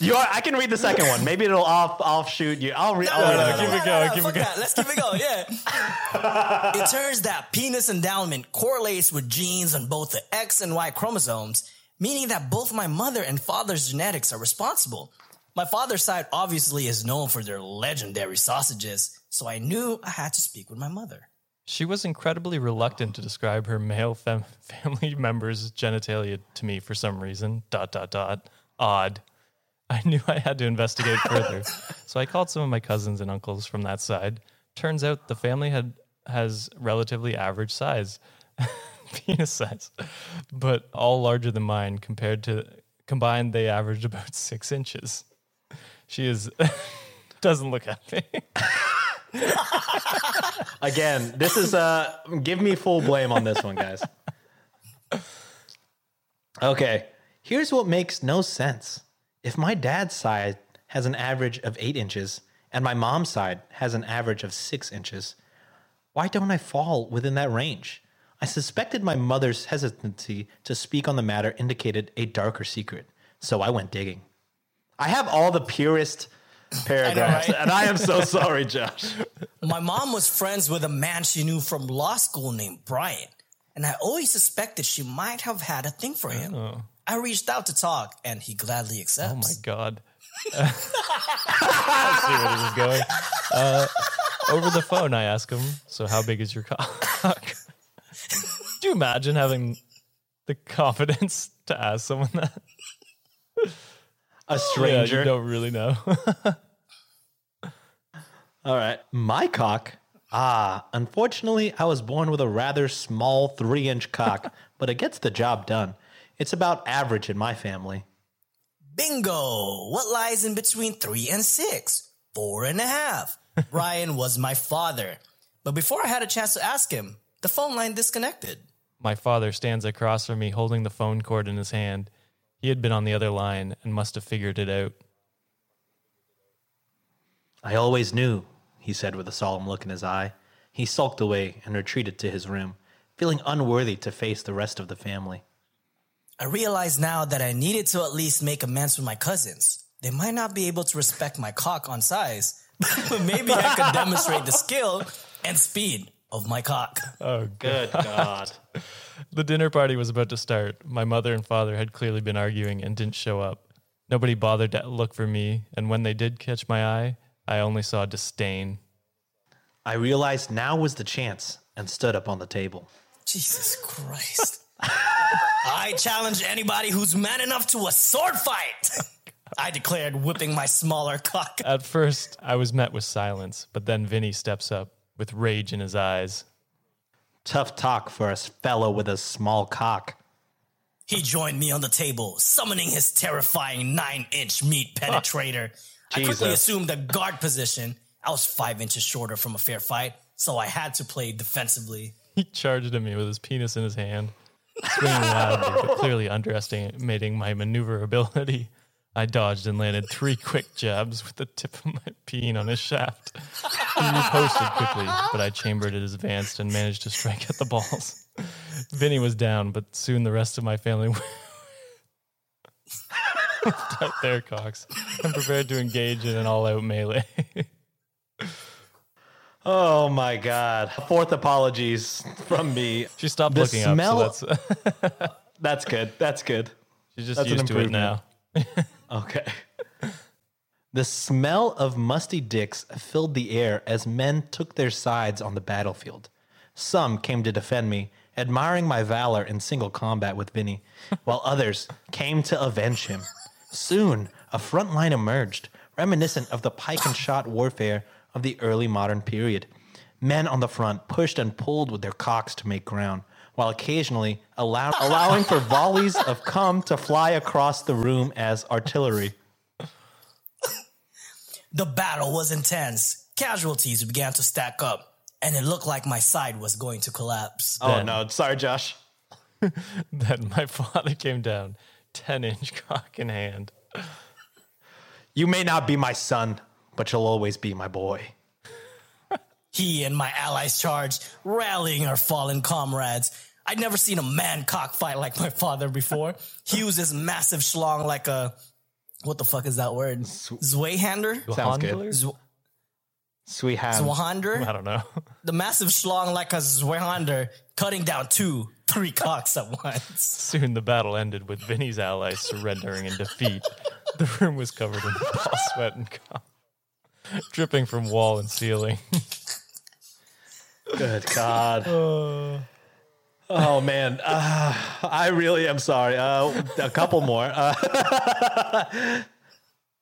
You are, I can read the second one. Maybe it'll off offshoot you. I'll read. I'll read no, another keep one. it going, keep it going. that. Let's keep it going. Yeah. it turns that penis endowment correlates with genes on both the X and Y chromosomes, meaning that both my mother and father's genetics are responsible. My father's side obviously is known for their legendary sausages, so I knew I had to speak with my mother. She was incredibly reluctant to describe her male fam- family members' genitalia to me for some reason. Dot dot dot. Odd. I knew I had to investigate further, so I called some of my cousins and uncles from that side. Turns out the family had has relatively average size, penis size, but all larger than mine. Compared to combined, they averaged about six inches. She is doesn't look at me. Again, this is uh give me full blame on this one, guys. Okay, here's what makes no sense. If my dad's side has an average of eight inches and my mom's side has an average of six inches, why don't I fall within that range? I suspected my mother's hesitancy to speak on the matter indicated a darker secret, so I went digging. I have all the purest paragraphs, right? and I am so sorry, Josh. My mom was friends with a man she knew from law school named Brian, and I always suspected she might have had a thing for him. I reached out to talk, and he gladly accepts. Oh my god. I see where this is going. Uh, over the phone, I ask him, "So, how big is your cock?" Do you imagine having the confidence to ask someone that? A Yeah, stranger. you don't really know. All right. My cock. Ah, unfortunately, I was born with a rather small three inch cock, but it gets the job done. It's about average in my family. Bingo! What lies in between three and six? Four and a half. Ryan was my father. But before I had a chance to ask him, the phone line disconnected. My father stands across from me holding the phone cord in his hand. He had been on the other line and must have figured it out. I always knew, he said with a solemn look in his eye. He sulked away and retreated to his room, feeling unworthy to face the rest of the family. I realize now that I needed to at least make amends with my cousins. They might not be able to respect my cock on size, but maybe I could demonstrate the skill and speed of my cock. Oh, Good God. The dinner party was about to start. My mother and father had clearly been arguing and didn't show up. Nobody bothered to look for me, and when they did catch my eye, I only saw disdain. I realized now was the chance and stood up on the table. Jesus Christ. I challenge anybody who's man enough to a sword fight. I declared, whipping my smaller cock. At first, I was met with silence, but then Vinny steps up with rage in his eyes. Tough talk for a fellow with a small cock. He joined me on the table, summoning his terrifying nine inch meat penetrator. I quickly assumed a guard position. I was five inches shorter from a fair fight, so I had to play defensively. He charged at me with his penis in his hand, swinging loudly, but clearly underestimating my maneuverability. I dodged and landed three quick jabs with the tip of my peen on his shaft. He riposted quickly, but I chambered it as advanced and managed to strike at the balls. Vinny was down, but soon the rest of my family out their cocks and prepared to engage in an all-out melee. Oh my God. Fourth apologies from me. she stopped The looking smell- up, so that's That's good. That's good. she's just That's used to it now. Okay. The smell of musty dicks filled the air as men took their sides on the battlefield. Some came to defend me, admiring my valor in single combat with Vinny, while others came to avenge him. Soon, a front line emerged, reminiscent of the pike and shot warfare of the early modern period. Men on the front pushed and pulled with their cocks to make ground, while occasionally allow- allowing for volleys of cum to fly across the room as artillery. The battle was intense. Casualties began to stack up, and it looked like my side was going to collapse. Oh Then- no, sorry, Josh. Then my father came down, 10 inch cock in hand. You may not be my son, but you'll always be my boy. He and my allies charged, rallying our fallen comrades. I'd never seen a man cockfight like my father before. He used his massive schlong like a what the fuck is that word? Zweihander? Sounds good. Handler? Zw- Sweet hand. Zwahander? I don't know. The massive schlong like a Zweihander, cutting down two, three cocks at once. Soon the battle ended with Vinny's allies surrendering in defeat. The room was covered in ball sweat and cum, dripping from wall and ceiling. Good God. oh man, uh, I really am sorry. Uh, a couple more. Uh,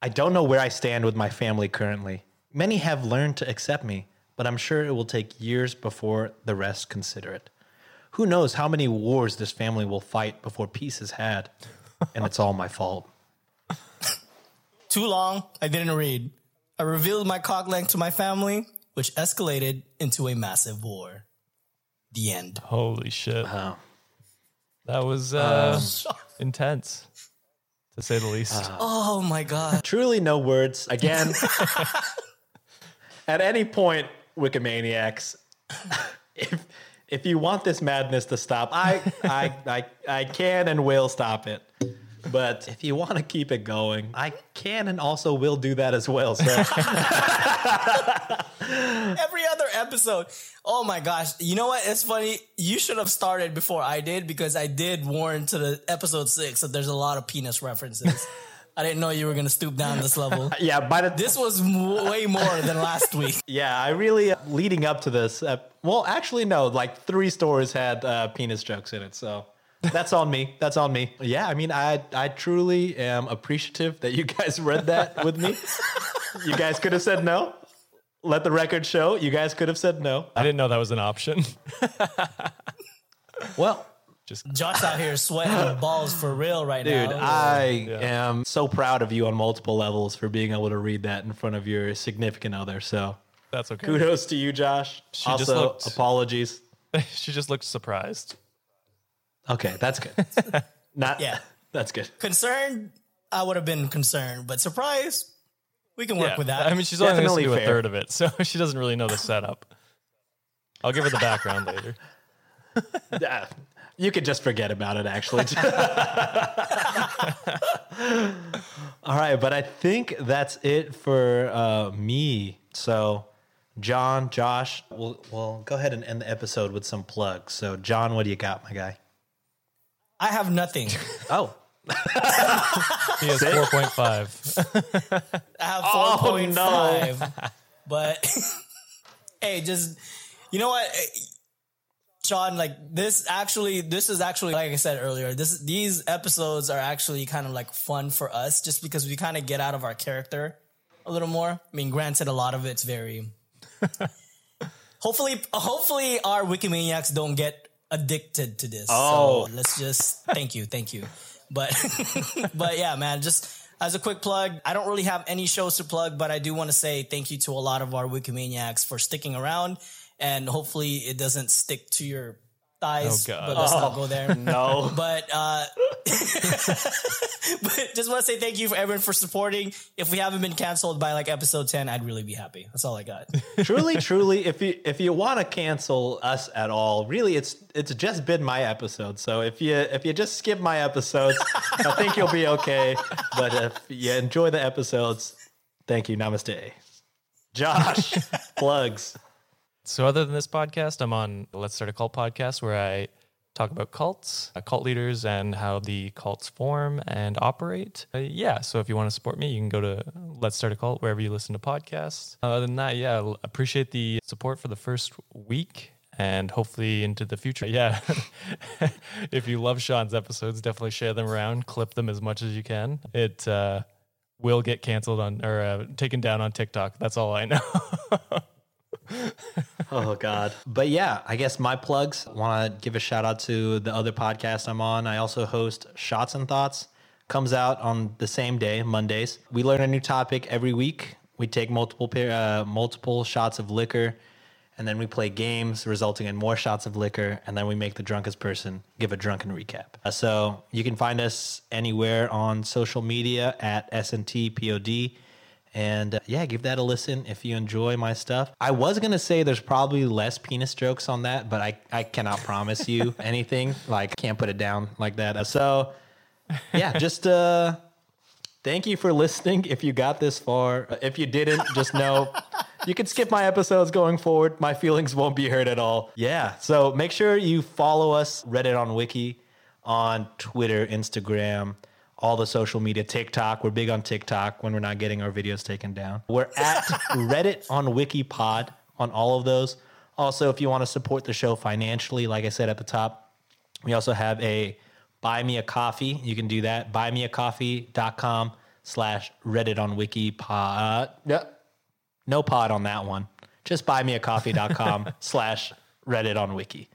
I don't know where I stand with my family currently. Many have learned to accept me, but I'm sure it will take years before the rest consider it. Who knows how many wars this family will fight before peace is had, and it's all my fault. Too long, I didn't read. I revealed my cock length to my family, which escalated into a massive war. The end. Holy shit. Wow. That was uh, intense, to say the least. Oh my god. Truly no words. Again, at any point, Wikimaniacs, if if you want this madness to stop, I I I, I can and will stop it. But if you want to keep it going, I can and also will do that as well. So Every other episode. Oh my gosh. You know what? It's funny. You should have started before I did because I did warn to the episode six that there's a lot of penis references. I didn't know you were going to stoop down this level. yeah, by the This was m- way more than last week. yeah, I really leading up to this. Uh, well, actually, no. Like three stories had uh, penis jokes in it, so that's on me. That's on me. Yeah, I mean, I I truly am appreciative that you guys read that with me. You guys could have said no. Let the record show. You guys could have said no. I didn't know that was an option. Well, just Josh out here sweating balls for real right dude, now. Dude, I am so proud of you on multiple levels for being able to read that in front of your significant other. So That's okay. kudos to you, Josh. She also, just looked- apologies. she just looked surprised. Okay, that's good. Not Yeah. That's good. concerned, I would have been concerned, but surprise, we can work Yeah. with that. I mean, she's only going to do a third of it, so she doesn't really know the setup. I'll give her the background later. Yeah, you could just forget about it, actually. All right, but I think that's it for uh, me. So, John, Josh, we'll, we'll go ahead and end the episode with some plugs. So, John, what do you got, my guy? I have nothing. Oh, He has 4.5. I have Oh, 4.5. But hey, just you know what? Eh, Sean, like this actually this is actually like I said earlier, this these episodes are actually kind of like fun for us just because we kind of get out of our character a little more. I mean, granted a lot of it's very hopefully hopefully our wikimaniacs don't get addicted to this. Oh. So let's just thank you, thank you. But but yeah, man, just as a quick plug, I don't really have any shows to plug, but I do want to say thank you to a lot of our Wikimaniacs for sticking around, and hopefully it doesn't stick to your thighs. Oh, God. But let's not go there. no. But uh, but just want to say thank you for everyone for supporting. If we haven't been canceled by like episode ten, I'd really be happy. That's all I got. truly, truly, if you if you want to cancel us at all, really, it's it's just been my episode. So if you if you just skip my episodes, I think you'll be okay. But if you enjoy the episodes, thank you. Namaste. Josh, plugs. So, other than this podcast, I'm on Let's Start a Cult podcast where I talk about cults, uh, cult leaders, and how the cults form and operate. Uh, yeah, so if you want to support me, you can go to Let's Start a Cult wherever you listen to podcasts. Other than that, yeah, appreciate the support for the first week and hopefully into the future. Yeah, if you love Sean's episodes, definitely share them around, clip them as much as you can. It uh, will get canceled on or uh, taken down on TikTok. That's all I know. Oh God. But yeah, I guess my plugs want to give a shout out to the other podcast I'm on. I also host Shots and Thoughts. Comes out on the same day, Mondays. We learn a new topic every week. We take multiple pair, uh, multiple shots of liquor, and then we play games, resulting in more shots of liquor, and then we make the drunkest person give a drunken recap. Uh, so you can find us anywhere on social media at SNTPOD. And uh, yeah, give that a listen if you enjoy my stuff. I was going to say there's probably less penis jokes on that, but I, I cannot promise you anything. Like, can't put it down like that. Uh, So, yeah, just uh, thank you for listening if you got this far. Uh, If you didn't, just know you can skip my episodes going forward. My feelings won't be hurt at all. Yeah, so make sure you follow us, Reddit on Wiki, on Twitter, Instagram all the social media, TikTok. We're big on TikTok when we're not getting our videos taken down. We're at Reddit on Wikipod on all of those. Also, if you want to support the show financially, like I said at the top, we also have a buy me a coffee. You can do that. Buymeacoffee.com slash Reddit on Wikipod. Yep. No pod on that one. Just buymeacoffee.com slash Reddit on Wiki.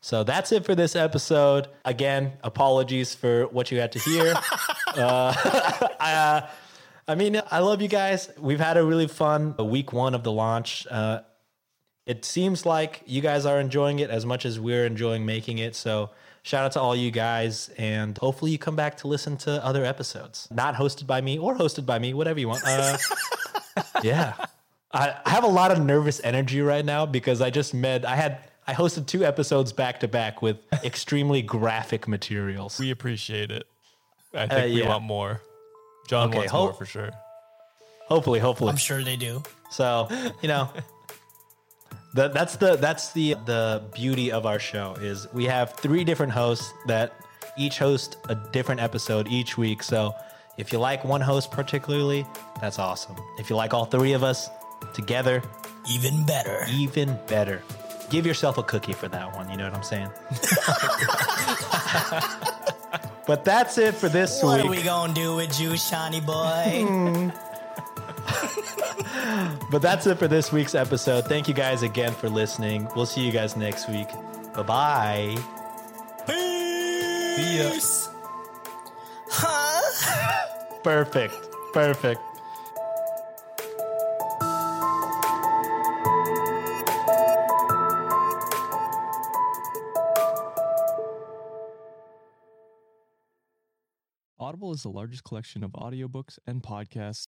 So that's it for this episode. Again, apologies for what you had to hear. uh, I, uh, I mean, I love you guys. We've had a really fun week one of the launch. Uh, it seems like you guys are enjoying it as much as we're enjoying making it. So shout out to all you guys, and hopefully you come back to listen to other episodes, not hosted by me or hosted by me, whatever you want. Uh, yeah, I, I have a lot of nervous energy right now because I just met. I had I hosted two episodes back to back with extremely graphic materials. we appreciate it. I think Uh, we yeah. want more. John Okay, wants hope- more for sure. Hopefully, hopefully. I'm sure they do. So you know, that that's the that's the the beauty of our show is we have three different hosts that each host a different episode each week. So if you like one host particularly, that's awesome. If you like all three of us together, Even better. even better. Give yourself a cookie for that one. You know what I'm saying? but that's it for this What week. What are we gonna do with you, shiny boy? But that's it for this week's episode. Thank you guys again for listening. We'll see you guys next week. Bye bye. Peace. Huh? Perfect. Perfect. Audible is the largest collection of audiobooks and podcasts